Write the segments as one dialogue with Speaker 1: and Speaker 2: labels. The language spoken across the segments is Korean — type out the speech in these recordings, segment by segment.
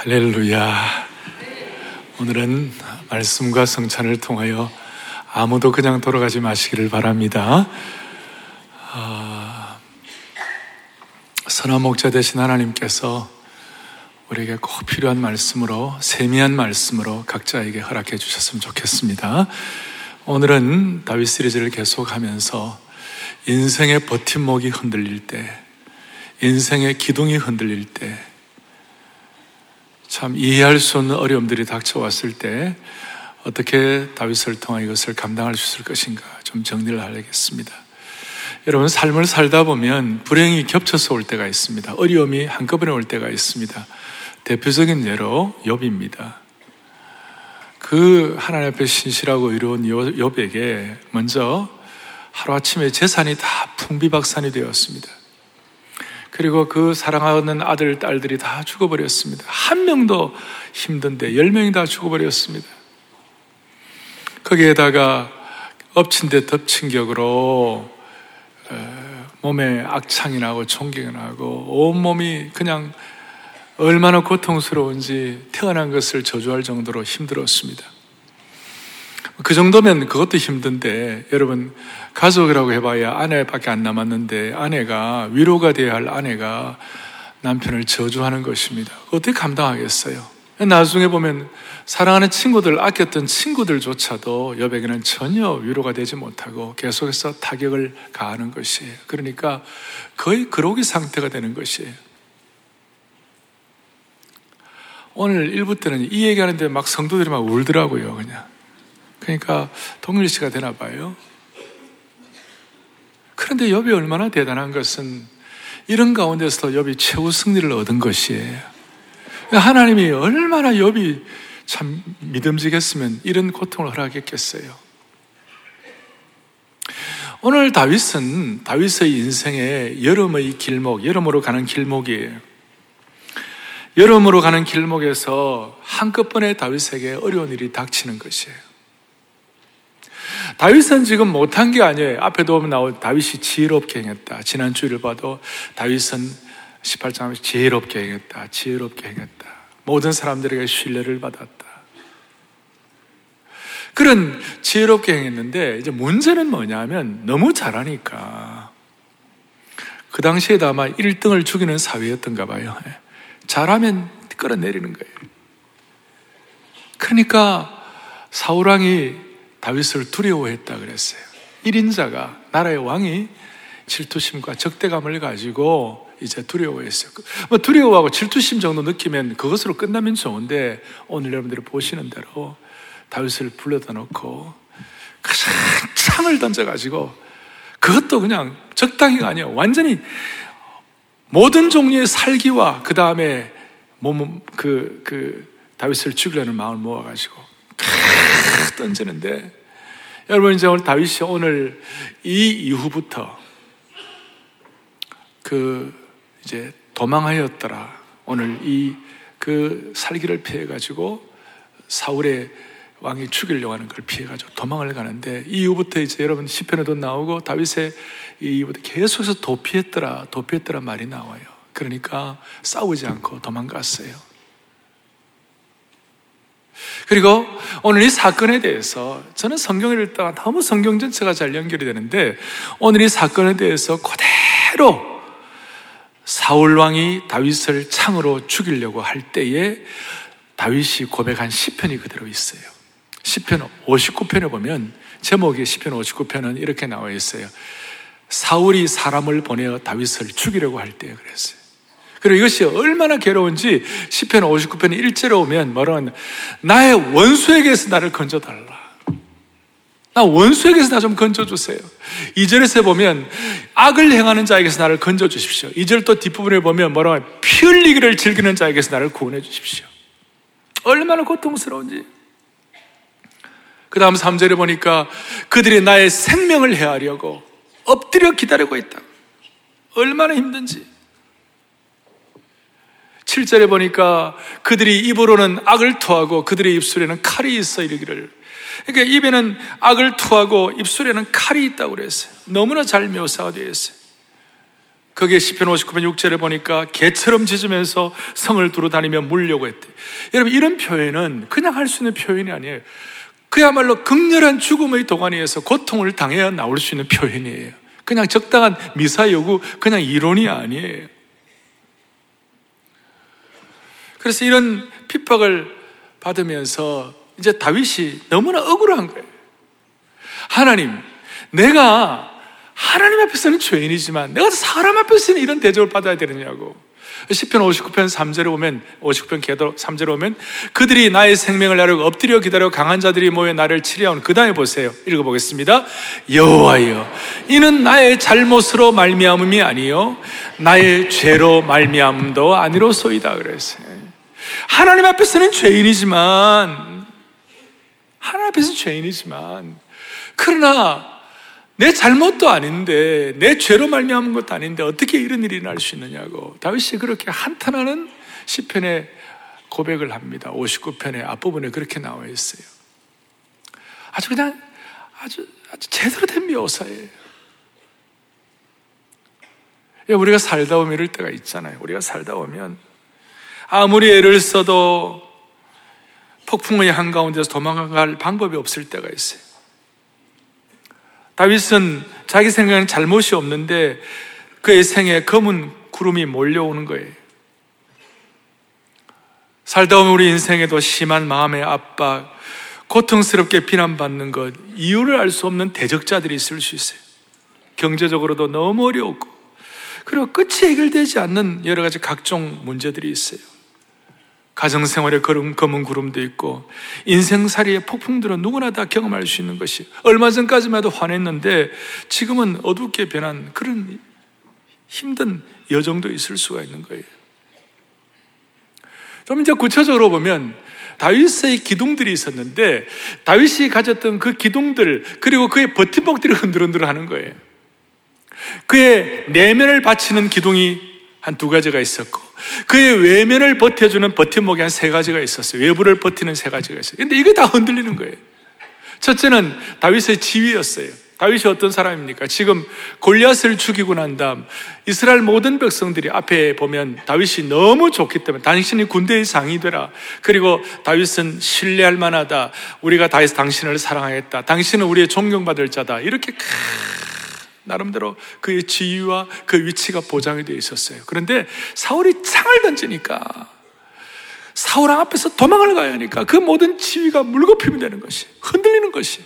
Speaker 1: 할렐루야. 오늘은 말씀과 성찬을 통하여 아무도 그냥 돌아가지 마시기를 바랍니다. 아, 선한 목자 되신 하나님께서 우리에게 꼭 필요한 말씀으로, 세미한 말씀으로 각자에게 허락해 주셨으면 좋겠습니다. 오늘은 다윗 시리즈를 계속하면서 인생의 버팀목이 흔들릴 때, 인생의 기둥이 흔들릴 때, 참 이해할 수 없는 어려움들이 닥쳐왔을 때 어떻게 다윗을 통해 이것을 감당할 수 있을 것인가 좀 정리를 하겠습니다. 여러분 삶을 살다 보면 불행이 겹쳐서 올 때가 있습니다. 어려움이 한꺼번에 올 때가 있습니다. 대표적인 예로 욥입니다. 그 하나님 앞에 신실하고 이루은 욥에게 먼저 하루아침에 재산이 다 풍비박산이 되었습니다. 그리고 그 사랑하는 아들, 딸들이 다 죽어버렸습니다. 한 명도 힘든데 열 명이 다 죽어버렸습니다. 거기에다가 엎친 데 덮친 격으로 몸에 악창이 나고 총경이 나고 온몸이 그냥 얼마나 고통스러운지 태어난 것을 저주할 정도로 힘들었습니다. 그 정도면 그것도 힘든데 여러분 가족이라고 해봐야 아내밖에 안 남았는데 아내가 위로가 돼야 할 아내가 남편을 저주하는 것입니다. 어떻게 감당하겠어요? 나중에 보면 사랑하는 친구들, 아꼈던 친구들조차도 여백에는 전혀 위로가 되지 못하고 계속해서 타격을 가하는 것이에요. 그러니까 거의 그로기 상태가 되는 것이에요. 오늘 일부 때는 이 얘기하는데 막 성도들이 막 울더라고요, 그냥. 그러니까 동일시가 되나 봐요. 그런데 엽이 얼마나 대단한 것은 이런 가운데서도 엽이 최후 승리를 얻은 것이에요. 하나님이 얼마나 엽이 참 믿음직했으면 이런 고통을 허락했겠어요. 오늘 다윗은 다윗의 인생의 여름의 길목, 여름으로 가는 길목이에요. 여름으로 가는 길목에서 한꺼번에 다윗에게 어려운 일이 닥치는 것이에요. 다윗은 지금 못한 게 아니에요. 앞에도 보면 나온 다윗이 지혜롭게 행했다. 지난 주일을 봐도 다윗은 18장에 지혜롭게 행했다. 지혜롭게 행했다. 모든 사람들에게 신뢰를 받았다. 그런 지혜롭게 행했는데 이제 문제는 뭐냐면 너무 잘하니까 그 당시에도 아마 1등을 죽이는 사회였던가 봐요. 잘하면 끌어내리는 거예요. 그러니까 사울왕이 다윗을 두려워했다 그랬어요. 1인자가 나라의 왕이 질투심과 적대감을 가지고 이제 두려워했어요. 뭐 두려워하고 질투심 정도 느끼면 그것으로 끝나면 좋은데 오늘 여러분들이 보시는 대로 다윗을 불러다 놓고 큰 창을 던져가지고 그것도 그냥 적당히가 아니에요. 완전히 모든 종류의 살기와 그 다음에 몸, 그, 그, 다윗을 죽이려는 마음을 모아가지고 던지는데 여러분 이제 오늘 다윗이 오늘 이 이후부터 그 이제 도망하였더라. 오늘 이 그 살기를 피해 가지고 사울의 왕이 죽이려고 하는 걸 피해 가지고 도망을 가는데 이 이후부터 이제 여러분 시편에도 나오고 다윗의 이 이후부터 계속해서 도피했더라, 도피했더라 말이 나와요. 그러니까 싸우지 않고 도망갔어요. 그리고 오늘 이 사건에 대해서 저는 성경을 읽다가 너무 성경 전체가 잘 연결이 되는데 오늘 이 사건에 대해서 그대로 사울 왕이 다윗을 창으로 죽이려고 할 때에 다윗이 고백한 시편이 그대로 있어요. 시편 59편에 보면 제목이 시편 59편은 이렇게 나와 있어요. 사울이 사람을 보내어 다윗을 죽이려고 할 때에 그랬어요. 그리고 이것이 얼마나 괴로운지 10편 59편 1절에 오면 뭐라고 나의 원수에게서 나를 건져달라. 나 원수에게서 나 좀 건져주세요. 2절에서 보면 악을 행하는 자에게서 나를 건져주십시오. 2절 또 뒷부분에 보면 뭐라고 피 흘리기를 즐기는 자에게서 나를 구원해 주십시오. 얼마나 고통스러운지. 그 다음 3절에 보니까 그들이 나의 생명을 해하려고 엎드려 기다리고 있다. 얼마나 힘든지. 7절에 보니까 그들이 입으로는 악을 토하고 그들의 입술에는 칼이 있어 이르기를. 그러니까 입에는 악을 토하고 입술에는 칼이 있다고 그랬어요. 너무나 잘 묘사가 되어 있어요. 거기에 10편 59편 6절에 보니까 개처럼 짖으면서 성을 두루 다니며 물려고 했대. 여러분, 이런 표현은 그냥 할 수 있는 표현이 아니에요. 그야말로 극렬한 죽음의 도가니에서 고통을 당해야 나올 수 있는 표현이에요. 그냥 적당한 미사 요구, 그냥 이론이 아니에요. 그래서 이런 핍박을 받으면서 이제 다윗이 너무나 억울한 거예요. 하나님, 내가 하나님 앞에서는 죄인이지만 내가 사람 앞에서는 이런 대접을 받아야 되느냐고. 10편 59편 3절에 보면 59편 개도 3절에 보면 그들이 나의 생명을 나르고 엎드려 기다려 강한 자들이 모여 나를 치려온 그 다음에 보세요. 읽어 보겠습니다. 여호와여 이는 나의 잘못으로 말미암음이 아니요 나의 죄로 말미암음도 아니로소이다 그랬어요. 하나님 앞에서는 죄인이지만 하나님 앞에서는 죄인이지만 그러나 내 잘못도 아닌데 내 죄로 말미암은 것도 아닌데 어떻게 이런 일이 날 수 있느냐고 다윗이 그렇게 한탄하는 시편에 고백을 합니다. 59편의 앞부분에 그렇게 나와 있어요. 아주 그냥 아주 아주 제대로 된 묘사예요. 우리가 살다 보면 이럴 때가 있잖아요. 우리가 살다 보면 아무리 애를 써도 폭풍의 한가운데서 도망갈 방법이 없을 때가 있어요. 다윗은 자기 생각에는 잘못이 없는데 그의 생에 검은 구름이 몰려오는 거예요. 살다 보면 우리 인생에도 심한 마음의 압박, 고통스럽게 비난받는 것, 이유를 알 수 없는 대적자들이 있을 수 있어요. 경제적으로도 너무 어려웠고, 그리고 끝이 해결되지 않는 여러 가지 각종 문제들이 있어요. 가정생활의 걸음, 검은 구름도 있고 인생살이의 폭풍들은 누구나 다 경험할 수 있는 것이 얼마 전까지만 해도 화냈는데 지금은 어둡게 변한 그런 힘든 여정도 있을 수가 있는 거예요. 좀 이제 구체적으로 보면 다윗의 기둥들이 있었는데 다윗이 가졌던 그 기둥들 그리고 그의 버팀목들이 흔들흔들 하는 거예요. 그의 내면을 바치는 기둥이 한 두 가지가 있었고 그의 외면을 버텨주는 버팀목이 한 세 가지가 있었어요. 외부를 버티는 세 가지가 있어요. 근데 이게 다 흔들리는 거예요. 첫째는 다윗의 지위였어요. 다윗이 어떤 사람입니까? 지금 골리앗을 죽이고 난 다음 이스라엘 모든 백성들이 앞에 보면 다윗이 너무 좋기 때문에 당신이 군대의 상이 되라. 그리고 다윗은 신뢰할 만하다. 우리가 다윗 당신을 사랑하겠다. 당신은 우리의 존경받을 자다. 이렇게 나름대로 그의 지위와 그 위치가 보장이 되어 있었어요. 그런데 사울이 창을 던지니까 사울 앞에서 도망을 가야 하니까 그 모든 지위가 물거품이 되는 것이 흔들리는 것이.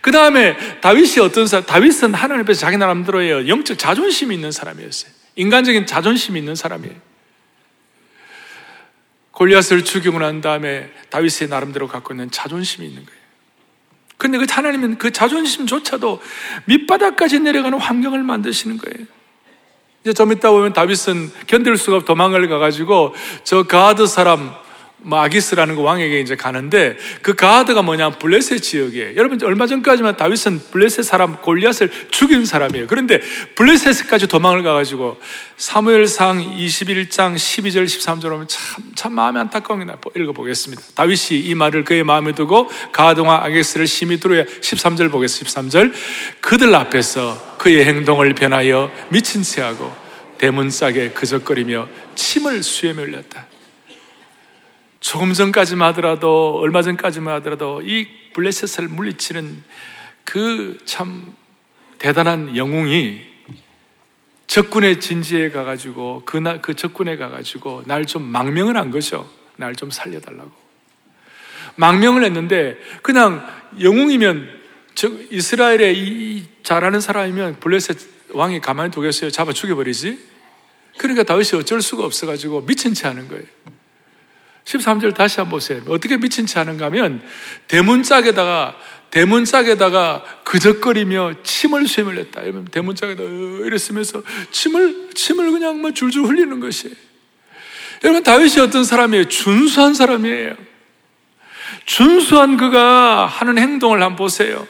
Speaker 1: 그 다음에 다윗이 어떤 사람? 다윗은 하나님 앞에서 자기 나름대로의 영적 자존심이 있는 사람이었어요. 인간적인 자존심이 있는 사람이에요. 골리앗을 죽이고 난 다음에 다윗의 나름대로 갖고 있는 자존심이 있는 거예요. 근데 그 하나님은 그 자존심조차도 밑바닥까지 내려가는 환경을 만드시는 거예요. 이제 좀 이따 보면 다윗은 견딜 수가 도망을 가가지고 저 가드 사람 뭐 아기스라는 그 왕에게 이제 가는데 그 가드가 뭐냐 블레셋 지역이에요. 여러분 얼마 전까지만 다윗은 블레셋 사람 골리앗을 죽인 사람이에요. 그런데 블레셋까지 도망을 가가지고 사무엘상 21장 12절 13절 보면 참, 참 마음이 안타까운 게 읽어보겠습니다. 다윗이 이 말을 그의 마음에 두고 가드와 아기스를 심히 들어야 13절 보겠습니다. 13절 그들 앞에서 그의 행동을 변하여 미친 채하고 대문짝에 그적거리며 침을 수염에 흘렸다. 조금 전까지만 하더라도, 얼마 전까지만 하더라도 이 블레셋을 물리치는 그 참 대단한 영웅이 적군의 진지에 가가지고, 그, 나, 그 적군에 가가지고 날 좀 망명을 한 거죠. 날 좀 살려달라고. 망명을 했는데, 그냥 영웅이면, 저 이스라엘에 이, 이 잘하는 사람이면 블레셋 왕이 가만히 두겠어요? 잡아 죽여버리지? 그러니까 다윗이 어쩔 수가 없어가지고 미친 채 하는 거예요. 13절 다시 한번 보세요. 어떻게 미친 채 하는가 하면 대문짝에다가 대문짝에다가 그적거리며 침을 쇠을 했다. 이러면 대문짝에다 이랬으면서 침을 침을 그냥 뭐 줄줄 흘리는 것이. 여러분 다윗이 어떤 사람이에요? 준수한 사람이에요. 준수한 그가 하는 행동을 한번 보세요.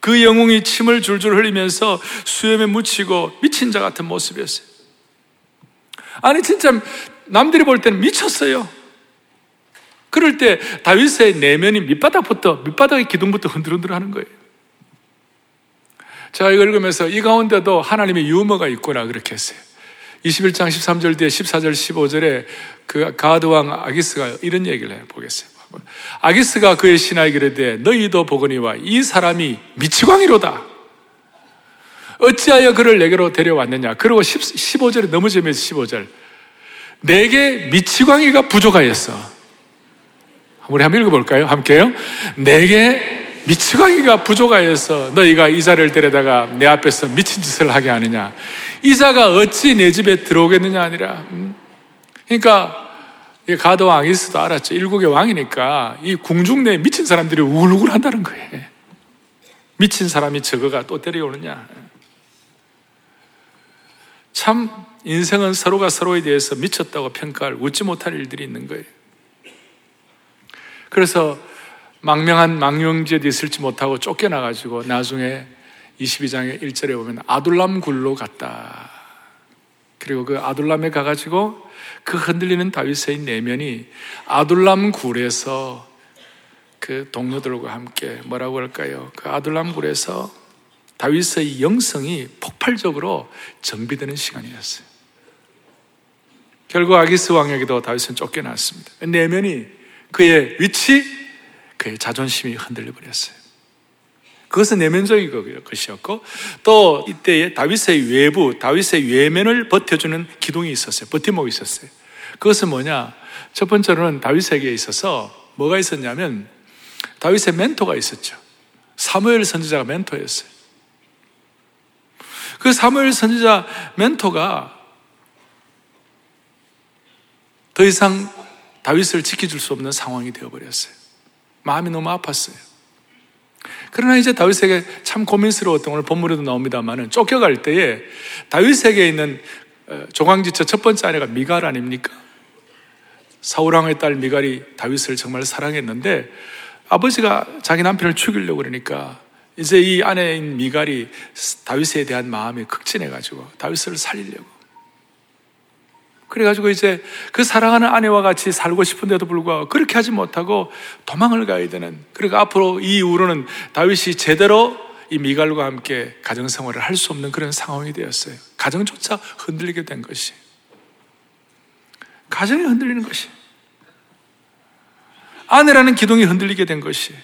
Speaker 1: 그 영웅이 침을 줄줄 흘리면서 수염에 묻히고 미친 자 같은 모습이었어요. 아니 진짜 남들이 볼 때는 미쳤어요. 그럴 때 다윗의 내면이 밑바닥부터 밑바닥의 기둥부터 흔들흔들 하는 거예요. 제가 이걸 읽으면서 이 가운데도 하나님의 유머가 있구나 그렇게 했어요. 21장 13절 뒤에 14절 15절에 그 가드 왕 아기스가 이런 얘기를 해 보겠어요. 아기스가 그의 신하에게 이르되 너희도 보거니와 이 사람이 미치광이로다. 어찌하여 그를 내게로 데려왔느냐. 그리고 10, 15절에 너무 재미있어 15절. 내게 미치광이가 부족하였어. 우리 한번 읽어볼까요? 함께요. 내게 미치광이가 부족하여서 너희가 이자를 데려다가 내 앞에서 미친 짓을 하게 하느냐. 이자가 어찌 내 집에 들어오겠느냐 아니라. 음? 그러니까 가드 왕 이스도 알았죠. 일국의 왕이니까 이 궁중 내에 미친 사람들이 우글우글 한다는 거예요. 미친 사람이 저거가 또 데려오느냐. 참 인생은 서로가 서로에 대해서 미쳤다고 평가할 웃지 못할 일들이 있는 거예요. 그래서 망명한 망명지에도 있을지 못하고 쫓겨나가지고 나중에 22장의 1절에 보면 아둘람 굴로 갔다. 그리고 그 아둘람에 가가지고 그 흔들리는 다윗의 내면이 아둘람 굴에서 그 동료들과 함께 뭐라고 할까요? 그 아둘람 굴에서 다윗의 영성이 폭발적으로 정비되는 시간이었어요. 결국 아기스 왕에게도 다윗은 쫓겨났습니다. 내면이 그의 위치, 그의 자존심이 흔들려 버렸어요. 그것은 내면적인 것이었고 또 이때에 다윗의 외부, 다윗의 외면을 버텨주는 기둥이 있었어요. 버팀목이 있었어요. 그것은 뭐냐? 첫 번째로는 다윗에게 있어서 뭐가 있었냐면 다윗의 멘토가 있었죠. 사무엘 선지자가 멘토였어요. 그 사무엘 선지자 멘토가 더 이상 다윗을 지켜줄 수 없는 상황이 되어버렸어요. 마음이 너무 아팠어요. 그러나 이제 다윗에게 참 고민스러웠던 오늘 본문에도 나옵니다만은 쫓겨갈 때에 다윗에게 있는 어, 조광지처 첫 번째 아내가 미갈 아닙니까? 사울왕의 딸 미갈이 다윗을 정말 사랑했는데 아버지가 자기 남편을 죽이려고 그러니까 이제 이 아내인 미갈이 다윗에 대한 마음이 극진해가지고 다윗을 살리려고 그래가지고 이제 그 사랑하는 아내와 같이 살고 싶은데도 불구하고 그렇게 하지 못하고 도망을 가야 되는 그러니까 앞으로 이 이후로는 다윗이 제대로 이 미갈과 함께 가정생활을 할 수 없는 그런 상황이 되었어요. 가정조차 흔들리게 된 것이. 가정이 흔들리는 것이. 아내라는 기둥이 흔들리게 된 것이.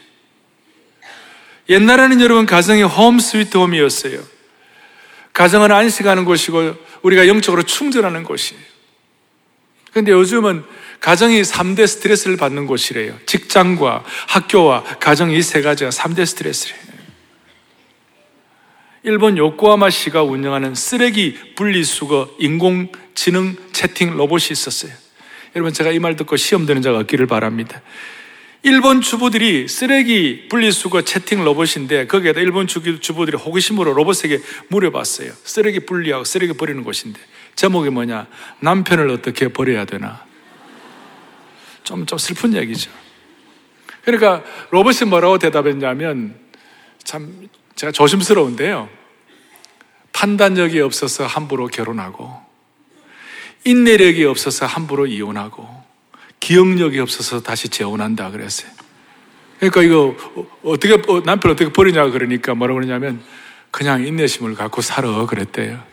Speaker 1: 옛날에는 여러분 가정이 홈 스위트 홈이었어요. 가정은 안식하는 곳이고 우리가 영적으로 충전하는 곳이에요. 근데 요즘은 가정이 3대 스트레스를 받는 곳이래요. 직장과 학교와 가정 이 세 가지가 3대 스트레스래요. 일본 요코하마 시가 운영하는 쓰레기 분리수거 인공지능 채팅 로봇이 있었어요. 여러분 제가 이 말 듣고 시험 되는 자가 없기를 바랍니다. 일본 주부들이 쓰레기 분리수거 채팅 로봇인데 거기에다 일본 주부들이 호기심으로 로봇에게 물어봤어요. 쓰레기 분리하고 쓰레기 버리는 곳인데 제목이 뭐냐? 남편을 어떻게 버려야 되나? 좀, 좀 슬픈 얘기죠. 그러니까 로봇이 뭐라고 대답했냐면 참 제가 조심스러운데요. 판단력이 없어서 함부로 결혼하고 인내력이 없어서 함부로 이혼하고 기억력이 없어서 다시 재혼한다 그랬어요. 그러니까 이거 어떻게 남편 어떻게 버리냐 그러니까 뭐라고 그러냐면 그냥 인내심을 갖고 살아 그랬대요.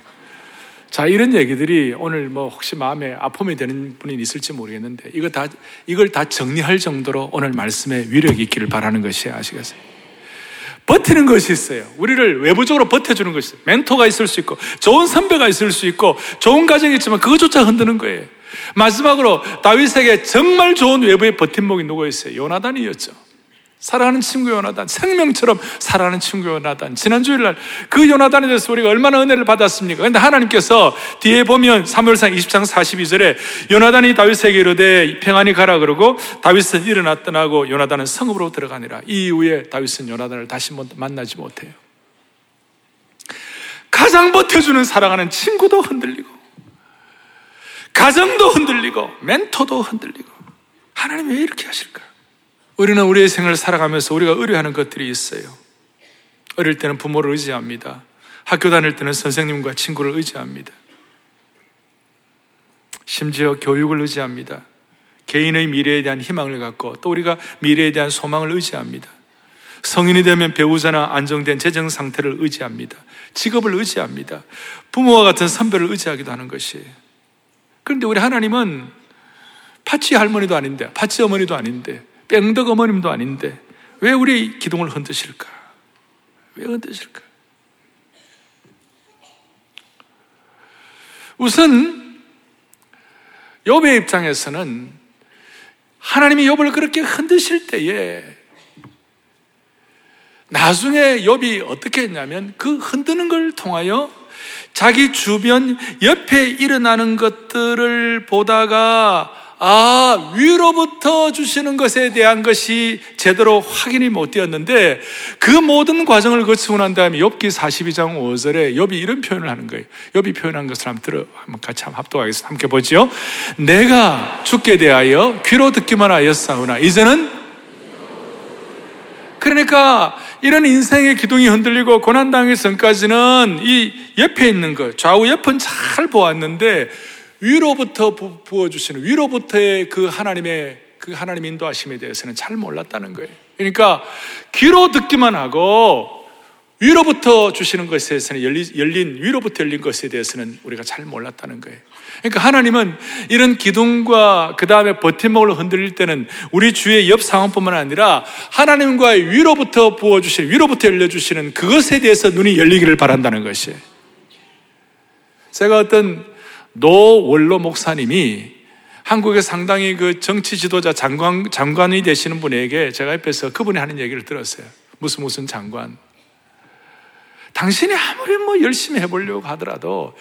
Speaker 1: 자, 이런 얘기들이 오늘 뭐 혹시 마음에 아픔이 되는 분이 있을지 모르겠는데 이거 다, 이걸 다 정리할 정도로 오늘 말씀에 위력이 있기를 바라는 것이 아시겠어요? 버티는 것이 있어요. 우리를 외부적으로 버텨주는 것이 있어요. 멘토가 있을 수 있고, 좋은 선배가 있을 수 있고, 좋은 가정이 있지만 그것조차 흔드는 거예요. 마지막으로 다윗에게 정말 좋은 외부의 버팀목이 누구 있어요? 요나단이었죠. 사랑하는 친구 요나단, 생명처럼 사랑하는 친구 요나단. 지난 주일날 그 요나단에 대해서 우리가 얼마나 은혜를 받았습니까? 근데 하나님께서 뒤에 보면 3월상 20장 42절에 요나단이 다윗에게 이르되 평안히 가라 그러고 다윗은 일어나 떠나고 요나단은 성읍으로 들어가니라. 이 이후에 다윗은 요나단을 다시 만나지 못해요. 가장 버텨주는 사랑하는 친구도 흔들리고 가정도 흔들리고 멘토도 흔들리고 하나님 왜 이렇게 하실까? 우리는 우리의 생을 살아가면서 우리가 의뢰하는 것들이 있어요. 어릴 때는 부모를 의지합니다. 학교 다닐 때는 선생님과 친구를 의지합니다. 심지어 교육을 의지합니다. 개인의 미래에 대한 희망을 갖고 또 우리가 미래에 대한 소망을 의지합니다. 성인이 되면 배우자나 안정된 재정 상태를 의지합니다. 직업을 의지합니다. 부모와 같은 선배를 의지하기도 하는 것이에요. 그런데 우리 하나님은 팥쥐 할머니도 아닌데, 팥쥐 어머니도 아닌데, 뺑덕 어머님도 아닌데, 왜 우리 기둥을 흔드실까? 왜 흔드실까? 우선, 욥의 입장에서는 하나님이 욥을 그렇게 흔드실 때에 나중에 욥이 어떻게 했냐면 그 흔드는 걸 통하여 자기 주변 옆에 일어나는 것들을 보다가 아, 위로부터 주시는 것에 대한 것이 제대로 확인이 못 되었는데 그 모든 과정을 거치고 난 다음에 욥기 42장 5절에 욥이 이런 표현을 하는 거예요. 욥이 표현한 것을 한번 들어 한번 같이 한번 합독하겠습니다. 함께 보죠. 내가 죽게 대하여 귀로 듣기만 하였사오나 이제는 그러니까 이런 인생의 기둥이 흔들리고 고난당의 전까지는 이 옆에 있는 것, 좌우 옆은 잘 보았는데 위로부터 부어주시는 위로부터의 그 하나님의 그 하나님 인도하심에 대해서는 잘 몰랐다는 거예요. 그러니까 귀로 듣기만 하고 위로부터 주시는 것에 대해서는 열린, 열린 위로부터 열린 것에 대해서는 우리가 잘 몰랐다는 거예요. 그러니까 하나님은 이런 기둥과 그 다음에 버팀목을 흔들릴 때는 우리 주의 옆 상황뿐만 아니라 하나님과의 위로부터 부어주시는 위로부터 열려주시는 그것에 대해서 눈이 열리기를 바란다는 것이에요. 제가 어떤 노원로 목사님이 한국의 상당히 그 정치 지도자 장관, 장관이 되시는 분에게 제가 옆에서 그분이 하는 얘기를 들었어요. 무슨 무슨 장관. 당신이 아무리 뭐 열심히 해보려고 하더라도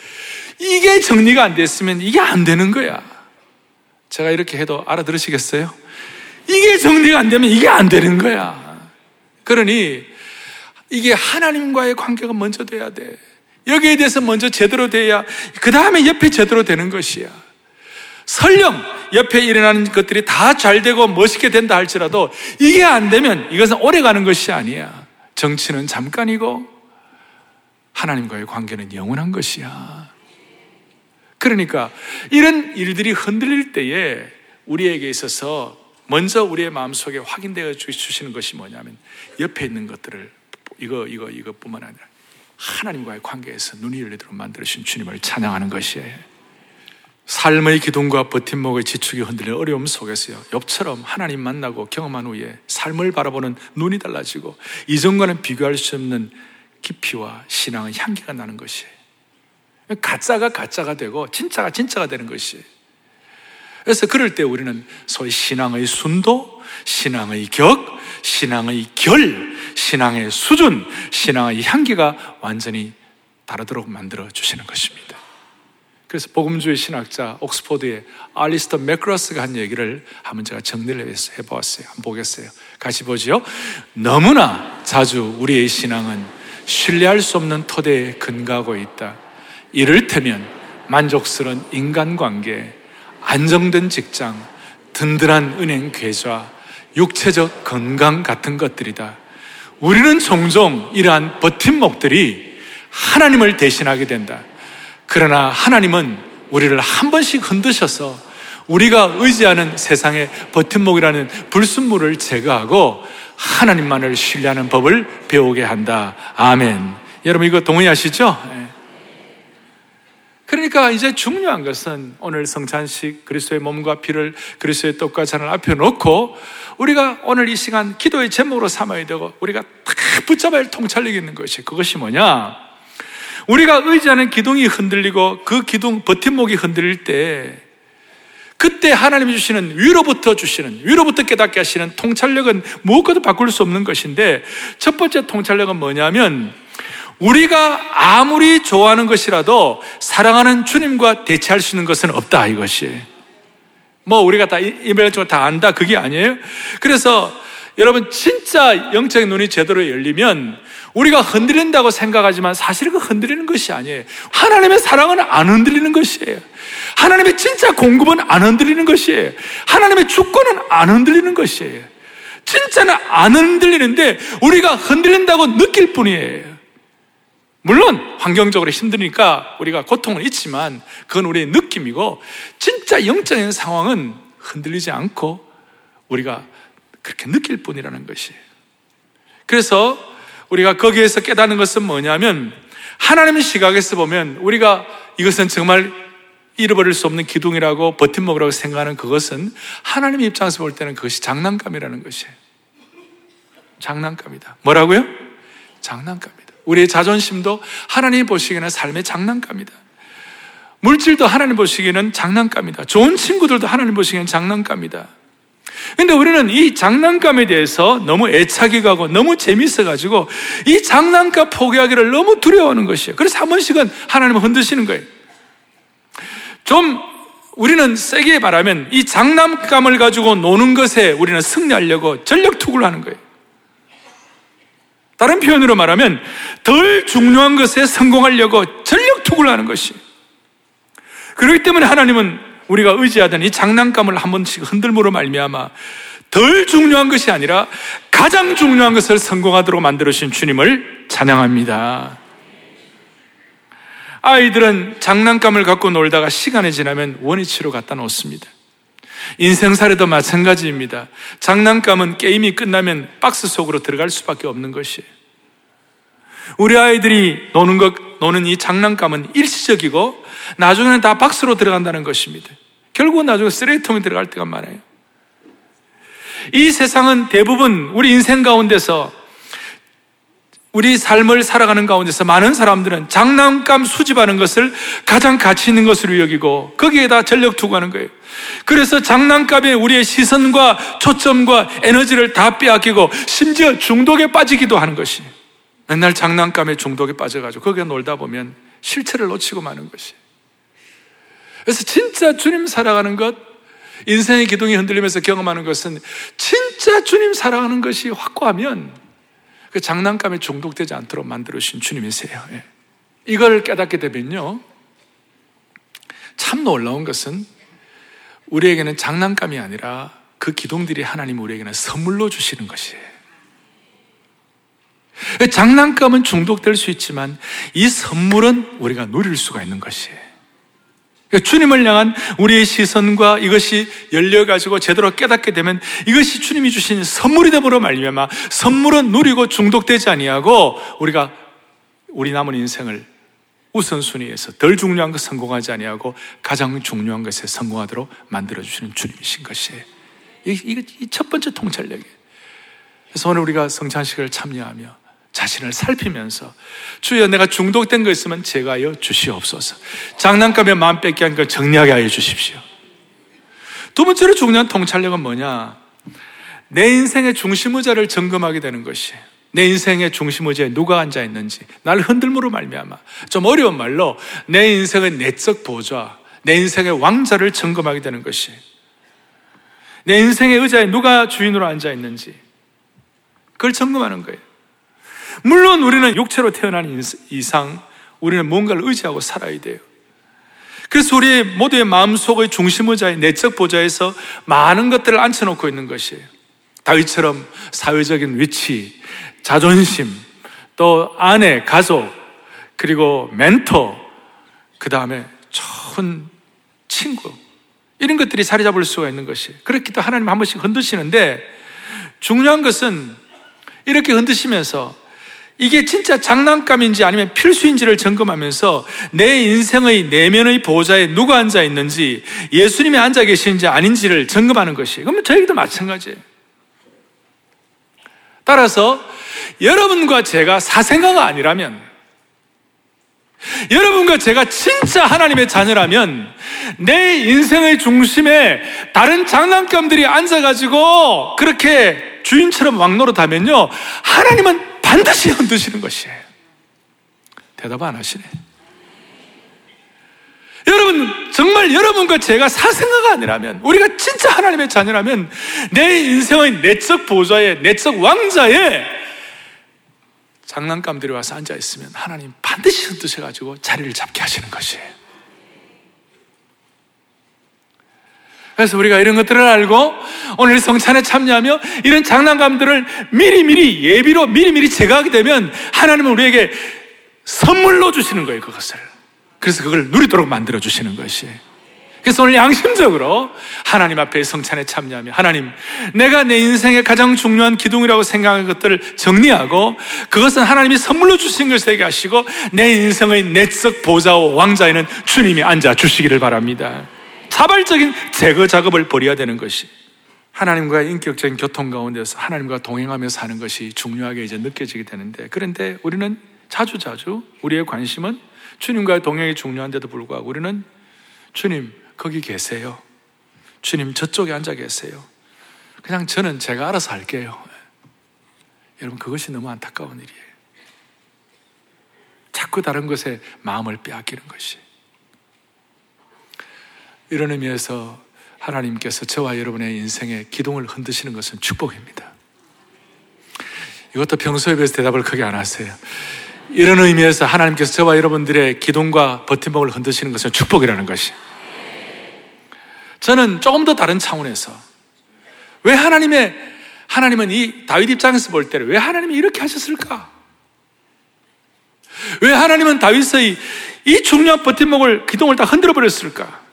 Speaker 1: 이게 정리가 안 됐으면 이게 안 되는 거야. 제가 이렇게 해도 알아들으시겠어요? 이게 정리가 안 되면 이게 안 되는 거야. 그러니 이게 하나님과의 관계가 먼저 돼야 돼. 여기에 대해서 먼저 제대로 돼야 그 다음에 옆에 제대로 되는 것이야. 설령 옆에 일어나는 것들이 다 잘 되고 멋있게 된다 할지라도 이게 안 되면 이것은 오래 가는 것이 아니야. 정치는 잠깐이고 하나님과의 관계는 영원한 것이야. 그러니까 이런 일들이 흔들릴 때에 우리에게 있어서 먼저 우리의 마음속에 확인되어 주시는 것이 뭐냐면 옆에 있는 것들을 이거 이거 이것뿐만 아니라 하나님과의 관계에서 눈이 열리도록 만들어주신 주님을 찬양하는 것이에요. 삶의 기둥과 버팀목의 지축이 흔들리는 어려움 속에서요. 욥처럼 하나님 만나고 경험한 후에 삶을 바라보는 눈이 달라지고 이전과는 비교할 수 없는 깊이와 신앙의 향기가 나는 것이에요. 가짜가 가짜가 되고 진짜가 진짜가 되는 것이에요. 그래서 그럴 때 우리는 소위 신앙의 순도, 신앙의 격, 신앙의 결, 신앙의 수준, 신앙의 향기가 완전히 다르도록 만들어 주시는 것입니다. 그래서 복음주의 신학자 옥스포드의 알리스터 맥크러스가 한 얘기를 한번 제가 정리를 해보았어요. 한번 보겠어요. 같이 보죠. 너무나 자주 우리의 신앙은 신뢰할 수 없는 토대에 근거하고 있다. 이를테면 만족스러운 인간관계, 안정된 직장, 든든한 은행 계좌, 육체적 건강 같은 것들이다. 우리는 종종 이러한 버팀목들이 하나님을 대신하게 된다. 그러나 하나님은 우리를 한 번씩 흔드셔서 우리가 의지하는 세상의 버팀목이라는 불순물을 제거하고 하나님만을 신뢰하는 법을 배우게 한다. 아멘. 여러분 이거 동의하시죠? 네. 그러니까 이제 중요한 것은 오늘 성찬식 그리스도의 몸과 피를 그리스도의 떡과 잔을 앞에 놓고 우리가 오늘 이 시간 기도의 제목으로 삼아야 되고 우리가 다 붙잡아야 할 통찰력이 있는 것이 그것이 뭐냐? 우리가 의지하는 기둥이 흔들리고 그 기둥 버팀목이 흔들릴 때 그때 하나님이 주시는 위로부터 주시는 위로부터 깨닫게 하시는 통찰력은 무엇과도 바꿀 수 없는 것인데 첫 번째 통찰력은 뭐냐면 우리가 아무리 좋아하는 것이라도 사랑하는 주님과 대체할 수 있는 것은 없다 이것이. 뭐 우리가 다 이별적으로 다 안다 그게 아니에요. 그래서 여러분 진짜 영적인 눈이 제대로 열리면 우리가 흔들린다고 생각하지만 사실 그 흔들리는 것이 아니에요. 하나님의 사랑은 안 흔들리는 것이에요. 하나님의 진짜 공급은 안 흔들리는 것이에요. 하나님의 주권은 안 흔들리는 것이에요. 진짜는 안 흔들리는데 우리가 흔들린다고 느낄 뿐이에요. 물론 환경적으로 힘드니까 우리가 고통은 있지만 그건 우리의 느낌이고 진짜 영적인 상황은 흔들리지 않고 우리가 그렇게 느낄 뿐이라는 것이에요. 그래서 우리가 거기에서 깨닫는 것은 뭐냐면 하나님의 시각에서 보면 우리가 이것은 정말 잃어버릴 수 없는 기둥이라고 버팀목이라고 생각하는 그것은 하나님의 입장에서 볼 때는 그것이 장난감이라는 것이에요. 장난감이다. 뭐라고요? 장난감이다. 우리의 자존심도 하나님 보시기에는 삶의 장난감이다. 물질도 하나님 보시기에는 장난감이다. 좋은 친구들도 하나님 보시기에는 장난감이다. 근데 우리는 이 장난감에 대해서 너무 애착이 가고 너무 재밌어가지고 이 장난감 포기하기를 너무 두려워하는 것이에요. 그래서 한 번씩은 하나님을 흔드시는 거예요. 좀 우리는 세게 말하면 이 장난감을 가지고 노는 것에 우리는 승리하려고 전력 투구를 하는 거예요. 다른 표현으로 말하면 덜 중요한 것에 성공하려고 전력 투구를 하는 것이. 그렇기 때문에 하나님은 우리가 의지하던 이 장난감을 한 번씩 흔들므로 말미암아 덜 중요한 것이 아니라 가장 중요한 것을 성공하도록 만들어주신 주님을 찬양합니다. 아이들은 장난감을 갖고 놀다가 시간이 지나면 원위치로 갖다 놓습니다. 인생살에도 마찬가지입니다. 장난감은 게임이 끝나면 박스 속으로 들어갈 수밖에 없는 것이에요. 우리 아이들이 노는 것, 노는 이 장난감은 일시적이고 나중에는 다 박스로 들어간다는 것입니다. 결국은 나중에 쓰레기통에 들어갈 때가 많아요. 이 세상은 대부분 우리 인생 가운데서 우리 삶을 살아가는 가운데서 많은 사람들은 장난감 수집하는 것을 가장 가치 있는 것으로 여기고 거기에다 전력 투구하는 거예요. 그래서 장난감에 우리의 시선과 초점과 에너지를 다 빼앗기고 심지어 중독에 빠지기도 하는 것이. 맨날 장난감에 중독에 빠져가지고 거기에 놀다 보면 실체를 놓치고 마는 것이. 그래서 진짜 주님 살아가는 것, 인생의 기둥이 흔들리면서 경험하는 것은 진짜 주님 살아가는 것이 확고하면 그 장난감에 중독되지 않도록 만들어주신 주님이세요. 예. 이걸 깨닫게 되면요. 참 놀라운 것은 우리에게는 장난감이 아니라 그 기둥들이 하나님 우리에게는 선물로 주시는 것이에요. 장난감은 중독될 수 있지만 이 선물은 우리가 누릴 수가 있는 것이에요. 그러니까 주님을 향한 우리의 시선과 이것이 열려가지고 제대로 깨닫게 되면 이것이 주님이 주신 선물이 되므로 말미암아 선물은 누리고 중독되지 아니하고 우리가 우리 남은 인생을 우선순위에서 덜 중요한 것 성공하지 아니하고 가장 중요한 것에 성공하도록 만들어 주시는 주님이신 것이에요. 이게 첫 번째 통찰력이에요. 그래서 오늘 우리가 성찬식을 참여하며 자신을 살피면서 주여 내가 중독된 거 있으면 제가여 주시옵소서. 장난감에 마음 뺏기 한걸 정리하게 하여 주십시오. 두 번째로 중요한 통찰력은 뭐냐? 내 인생의 중심 의자를 점검하게 되는 것이 내 인생의 중심 의자에 누가 앉아 있는지 나를 흔들므로 말미암아 좀 어려운 말로 내 인생의 내적 보좌, 내 인생의 왕자를 점검하게 되는 것이 내 인생의 의자에 누가 주인으로 앉아 있는지 그걸 점검하는 거예요. 물론 우리는 육체로 태어난 이상 우리는 뭔가를 의지하고 살아야 돼요. 그래서 우리 모두의 마음속의 중심 의자의 내적 보좌에서 많은 것들을 앉혀놓고 있는 것이에요. 다윗처럼 사회적인 위치, 자존심, 또 아내, 가족, 그리고 멘토, 그 다음에 좋은 친구, 이런 것들이 자리 잡을 수가 있는 것이. 그렇기도 하나님 한 번씩 흔드시는데 중요한 것은 이렇게 흔드시면서 이게 진짜 장난감인지 아니면 필수인지를 점검하면서 내 인생의 내면의 보좌에 누가 앉아 있는지 예수님이 앉아 계시는지 아닌지를 점검하는 것이. 그러면 저에게도 마찬가지예요. 따라서 여러분과 제가 사생아가 아니라면 여러분과 제가 진짜 하나님의 자녀라면 내 인생의 중심에 다른 장난감들이 앉아가지고 그렇게 주인처럼 왕노릇하면요 하나님은 반드시 흔드시는 것이에요. 대답 안 하시네. 여러분, 정말 여러분과 제가 사생아가 아니라면, 우리가 진짜 하나님의 자녀라면, 내 인생의 내적 보좌에, 내적 왕자에 장난감들이 와서 앉아 있으면 하나님 반드시 흔드셔가지고 자리를 잡게 하시는 것이에요. 그래서 우리가 이런 것들을 알고 오늘 성찬에 참여하며 이런 장난감들을 미리미리 예비로 미리미리 제거하게 되면 하나님은 우리에게 선물로 주시는 거예요, 그것을. 그래서 그걸 누리도록 만들어 주시는 것이. 그래서 오늘 양심적으로 하나님 앞에 성찬에 참여하며 하나님, 내가 내 인생의 가장 중요한 기둥이라고 생각하는 것들을 정리하고 그것은 하나님이 선물로 주신 것을 얘기 하시고 내 인생의 내적 보좌와 왕자에는 주님이 앉아 주시기를 바랍니다. 자발적인 제거 작업을 벌여야 되는 것이 하나님과의 인격적인 교통 가운데서 하나님과 동행하며 사는 것이 중요하게 이제 느껴지게 되는데 그런데 우리는 자주 자주 우리의 관심은 주님과의 동행이 중요한데도 불구하고 우리는 주님 거기 계세요. 주님 저쪽에 앉아 계세요. 그냥 저는 제가 알아서 할게요. 여러분 그것이 너무 안타까운 일이에요. 자꾸 다른 것에 마음을 빼앗기는 것이. 이런 의미에서 하나님께서 저와 여러분의 인생의 기둥을 흔드시는 것은 축복입니다. 이것도 평소에 비해서 대답을 크게 안 하세요. 이런 의미에서 하나님께서 저와 여러분들의 기둥과 버팀목을 흔드시는 것은 축복이라는 것이. 저는 조금 더 다른 차원에서 왜 하나님의 하나님은 이 다윗 입장에서 볼 때를 왜 하나님이 이렇게 하셨을까? 왜 하나님은 다윗의 이 중요한 버팀목을 기둥을 다 흔들어 버렸을까?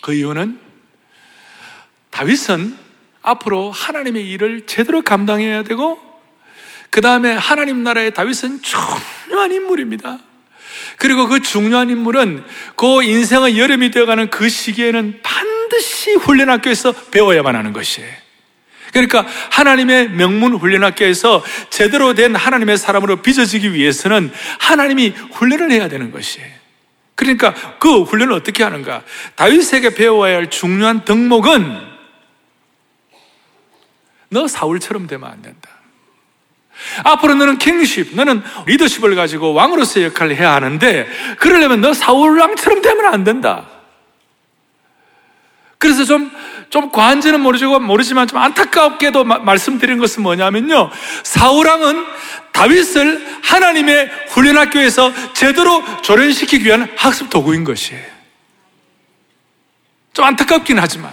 Speaker 1: 그 이유는 다윗은 앞으로 하나님의 일을 제대로 감당해야 되고 그 다음에 하나님 나라의 다윗은 중요한 인물입니다. 그리고 그 중요한 인물은 그 인생의 여름이 되어가는 그 시기에는 반드시 훈련학교에서 배워야만 하는 것이에요. 그러니까 하나님의 명문 훈련학교에서 제대로 된 하나님의 사람으로 빚어지기 위해서는 하나님이 훈련을 해야 되는 것이에요. 그러니까 그 훈련을 어떻게 하는가? 다윗에게 배워야 할 중요한 덕목은 너 사울처럼 되면 안 된다. 앞으로 너는 킹십, 너는 리더십을 가지고 왕으로서의 역할을 해야 하는데, 그러려면 너 사울 왕처럼 되면 안 된다. 그래서 좀, 좀 과한지는 모르지만, 모르지만 좀 안타깝게도 마, 말씀드린 것은 뭐냐면요. 사울왕은 다윗을 하나님의 훈련학교에서 제대로 조련시키기 위한 학습 도구인 것이에요. 좀 안타깝긴 하지만.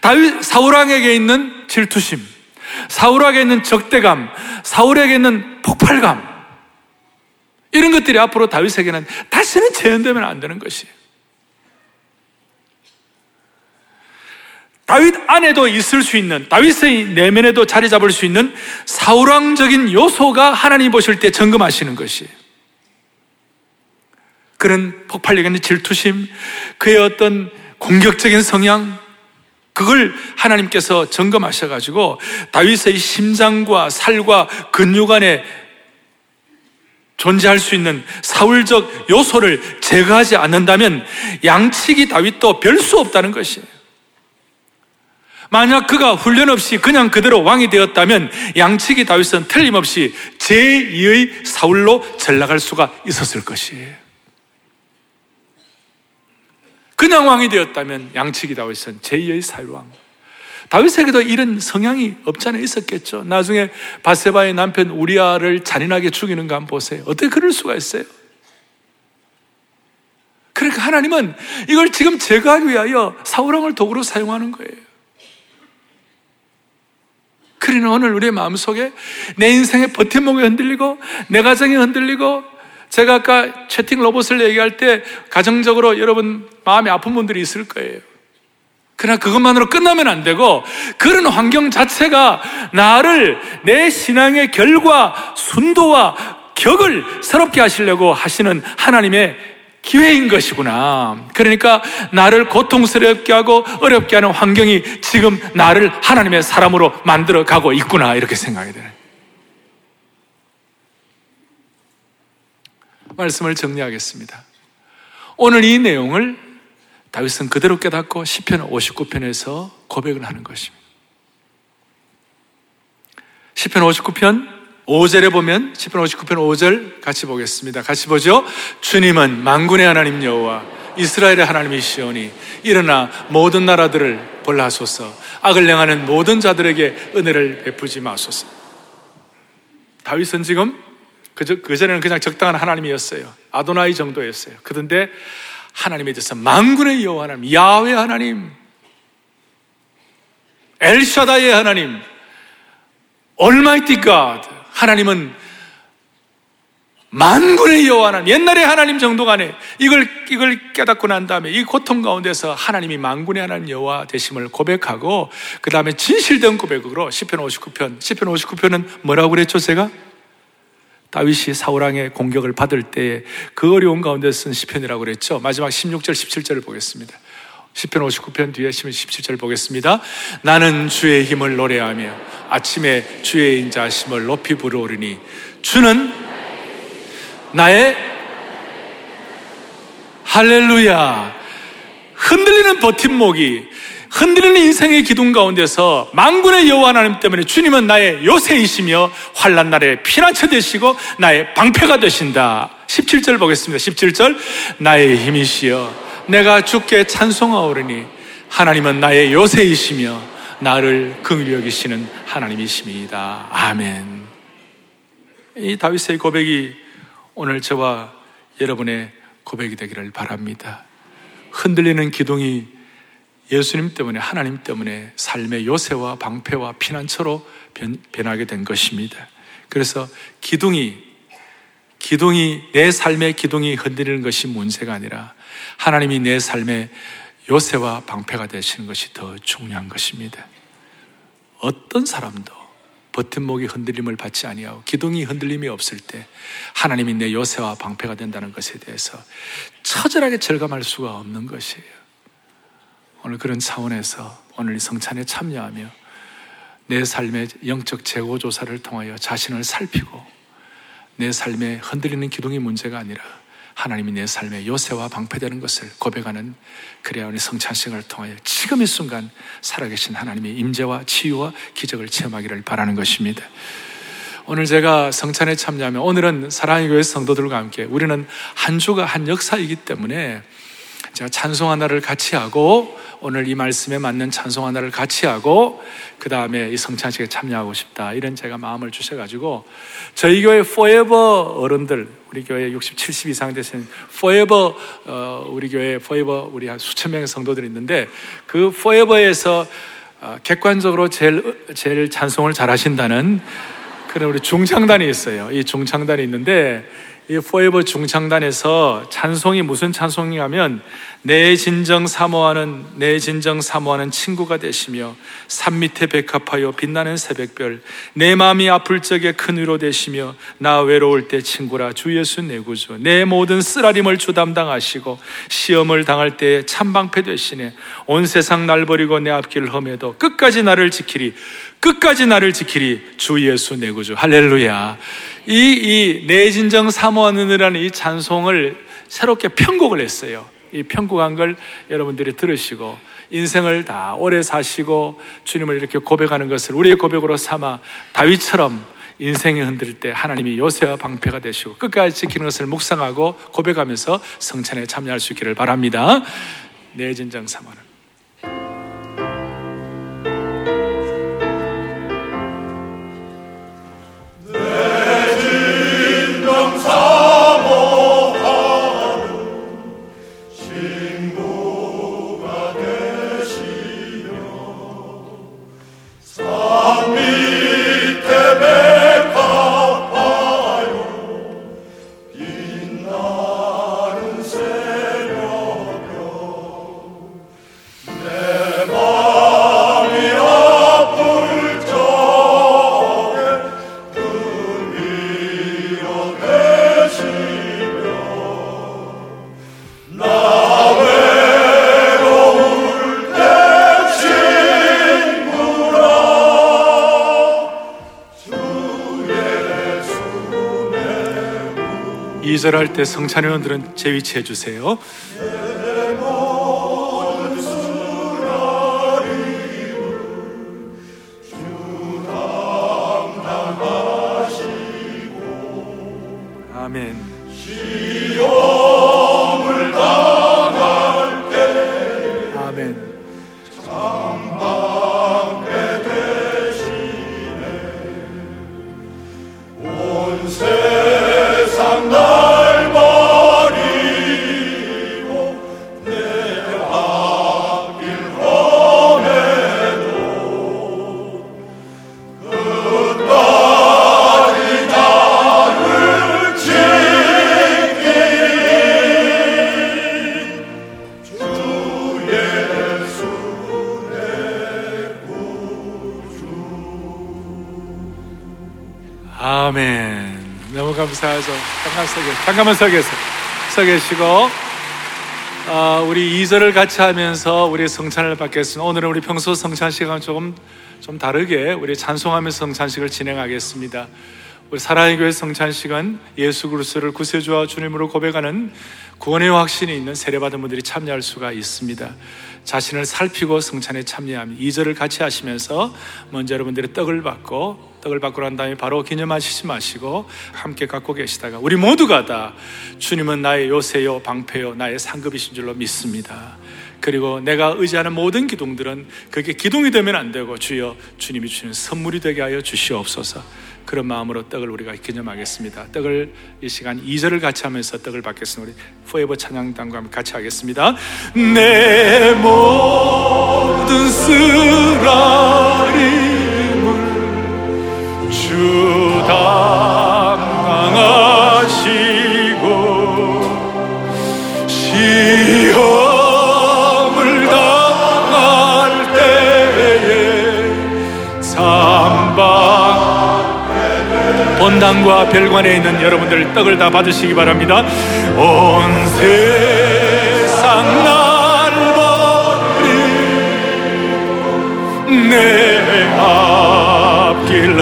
Speaker 1: 다윗, 사울왕에게 있는 질투심, 사울에게 있는 적대감, 사울에게 있는 폭발감, 이런 것들이 앞으로 다윗에게는 다시는 재현되면 안 되는 것이에요. 다윗 안에도 있을 수 있는, 다윗의 내면에도 자리 잡을 수 있는 사울왕적인 요소가 하나님 보실 때 점검하시는 것이에요. 그런 폭발력 있는 질투심, 그의 어떤 공격적인 성향, 그걸 하나님께서 점검하셔가지고 다윗의 심장과 살과 근육 안에 존재할 수 있는 사울적 요소를 제거하지 않는다면 양치기 다윗도 별 수 없다는 것이에요. 만약 그가 훈련 없이 그냥 그대로 왕이 되었다면 양치기 다윗은 틀림없이 제2의 사울로 전락할 수가 있었을 것이에요. 그냥 왕이 되었다면 양치기 다윗은 제2의 사울왕. 다윗에게도 이런 성향이 없잖아 있었겠죠. 나중에 바세바의 남편 우리아를 잔인하게 죽이는 거 한번 보세요. 어떻게 그럴 수가 있어요? 그러니까 하나님은 이걸 지금 제거하기 위하여 사울왕을 도구로 사용하는 거예요. 그러나 오늘 우리의 마음속에 내 인생의 버팀목이 흔들리고 내 가정이 흔들리고 제가 아까 채팅 로봇을 얘기할 때 가정적으로 여러분 마음이 아픈 분들이 있을 거예요. 그러나 그것만으로 끝나면 안 되고 그런 환경 자체가 나를 내 신앙의 결과, 순도와 격을 새롭게 하시려고 하시는 하나님의 기회인 것이구나. 그러니까 나를 고통스럽게 하고 어렵게 하는 환경이 지금 나를 하나님의 사람으로 만들어 가고 있구나. 이렇게 생각이 되는. 말씀을 정리하겠습니다. 오늘 이 내용을 다윗은 그대로 깨닫고 시편 59편에서 고백을 하는 것입니다. 시편 59편 5절에 보면 시편 59편 5절 같이 보겠습니다. 같이 보죠. 주님은 만군의 하나님 여호와 이스라엘의 하나님이시오니 일어나 모든 나라들을 벌하소서 악을 행하는 모든 자들에게 은혜를 베푸지 마소서. 다윗은 지금 그, 그전에는 그냥 적당한 하나님이었어요. 아도나이 정도였어요. 그런데 하나님에 대해서 만군의 여호와 하나님, 야훼 하나님, 엘샤다의 하나님, 얼마이티 갓 하나님은 만군의 여호와 하나님 옛날에 하나님 정도가 아니 이걸 이걸 깨닫고 난 다음에 이 고통 가운데서 하나님이 만군의 하나님 여호와 되심을 고백하고 그 다음에 진실된 고백으로 시편 59편 시편 59편은 뭐라고 그랬죠 제가? 다윗이 사울왕의 공격을 받을 때그 어려운 가운데 쓴 시편이라고 그랬죠. 마지막 16절 17절을 보겠습니다 시편 59편 뒤에 17절 보겠습니다 나는 주의 힘을 노래하며 아침에 주의 인자심을 높이 부르오르니 주는 나의 할렐루야. 흔들리는 버팀목이 흔들리는 인생의 기둥 가운데서 만군의 여호와 하나님 때문에 주님은 나의 요새이시며 환란 날에 피난처 되시고 나의 방패가 되신다. 17절 보겠습니다. 17절 나의 힘이시여 내가 주께 찬송하오르니 하나님은 나의 요새이시며 나를 긍휼히 여기시는 하나님이십니다. 아멘. 이 다윗의 고백이 오늘 저와 여러분의 고백이 되기를 바랍니다. 흔들리는 기둥이 예수님 때문에 하나님 때문에 삶의 요새와 방패와 피난처로 변, 변하게 된 것입니다. 그래서 기둥이 기둥이 내 삶의 기둥이 흔들리는 것이 문제가 아니라 하나님이 내 삶의 요새와 방패가 되시는 것이 더 중요한 것입니다. 어떤 사람도 버팀목이 흔들림을 받지 아니하고 기둥이 흔들림이 없을 때 하나님이 내 요새와 방패가 된다는 것에 대해서 처절하게 절감할 수가 없는 것이에요. 오늘 그런 차원에서 오늘 성찬에 참여하며 내 삶의 영적 재고 조사를 통하여 자신을 살피고 내 삶에 흔들리는 기둥이 문제가 아니라 하나님이 내 삶의 요새와 방패되는 것을 고백하는 그래야 우리 성찬식을 통하여 지금 이 순간 살아계신 하나님의 임재와 치유와 기적을 체험하기를 바라는 것입니다. 오늘 제가 성찬에 참여하면 오늘은 사랑의 교회 성도들과 함께 우리는 한 주가 한 역사이기 때문에 제가 찬송 하나를 같이 하고 오늘 이 말씀에 맞는 찬송 하나를 같이 하고 그 다음에 이 성찬식에 참여하고 싶다 이런 제가 마음을 주셔가지고 저희 교회 포에버 어른들 우리 교회 60, 70 이상 되신 포에버 어, 우리 교회 포에버 우리 한 수천 명의 성도들이 있는데 그 포에버에서 어, 객관적으로 제일 제일 찬송을 잘하신다는 그런 우리 중창단이 있어요. 이 중창단이 있는데 이 포에버 중창단에서 찬송이 무슨 찬송이냐면 내 진정 사모하는 내 진정 사모하는 친구가 되시며 산 밑에 백합하여 빛나는 새벽별 내 마음이 아플 적에 큰 위로 되시며 나 외로울 때 친구라 주 예수 내 구주 내 모든 쓰라림을 주 담당하시고 시험을 당할 때 참방패 되시네. 온 세상 날 버리고 내 앞길을 험해도 끝까지 나를 지키리 끝까지 나를 지키리 주 예수 내 구주 할렐루야 이, 이, 내 진정 사모하느라는 이 찬송을 새롭게 편곡을 했어요. 이 편곡한 걸 여러분들이 들으시고 인생을 다 오래 사시고 주님을 이렇게 고백하는 것을 우리의 고백으로 삼아 다윗처럼 인생이 흔들 때 하나님이 요새와 방패가 되시고 끝까지 지키는 것을 묵상하고 고백하면서 성찬에 참여할 수 있기를 바랍니다. 내 진정 사모는 기절할 때 성찬 회원들은 제 위치해 주세요. 잠깐만 서 계세요. 서 계시고, 어, 우리 2절을 같이 하면서 우리 성찬을 받겠습니다. 오늘은 우리 평소 성찬 시간 조금 좀 다르게 우리 찬송하면서 성찬식을 진행하겠습니다. 우리 사랑의 교회 성찬식은 예수 그리스도를 구세주와 주님으로 고백하는 구원의 확신이 있는 세례받은 분들이 참여할 수가 있습니다. 자신을 살피고 성찬에 참여하면 2절을 같이 하시면서 먼저 여러분들이 떡을 받고 떡을 받고 난 다음에 바로 기념하시지 마시고 함께 갖고 계시다가 우리 모두가 다 주님은 나의 요새요 방패요 나의 상급이신 줄로 믿습니다. 그리고 내가 의지하는 모든 기둥들은 그게 기둥이 되면 안 되고 주여 주님이 주는 선물이 되게 하여 주시옵소서. 그런 마음으로 떡을 우리가 기념하겠습니다. 떡을 이 시간 2절을 같이 하면서 떡을 받겠습니다. 우리 포에버 찬양단과 같이 하겠습니다. 내 모든 쓰라림을 주담 성당과 별관에 있는 여러분들 떡을 다 받으시기 바랍니다. 온 세상 날 버린 내 앞길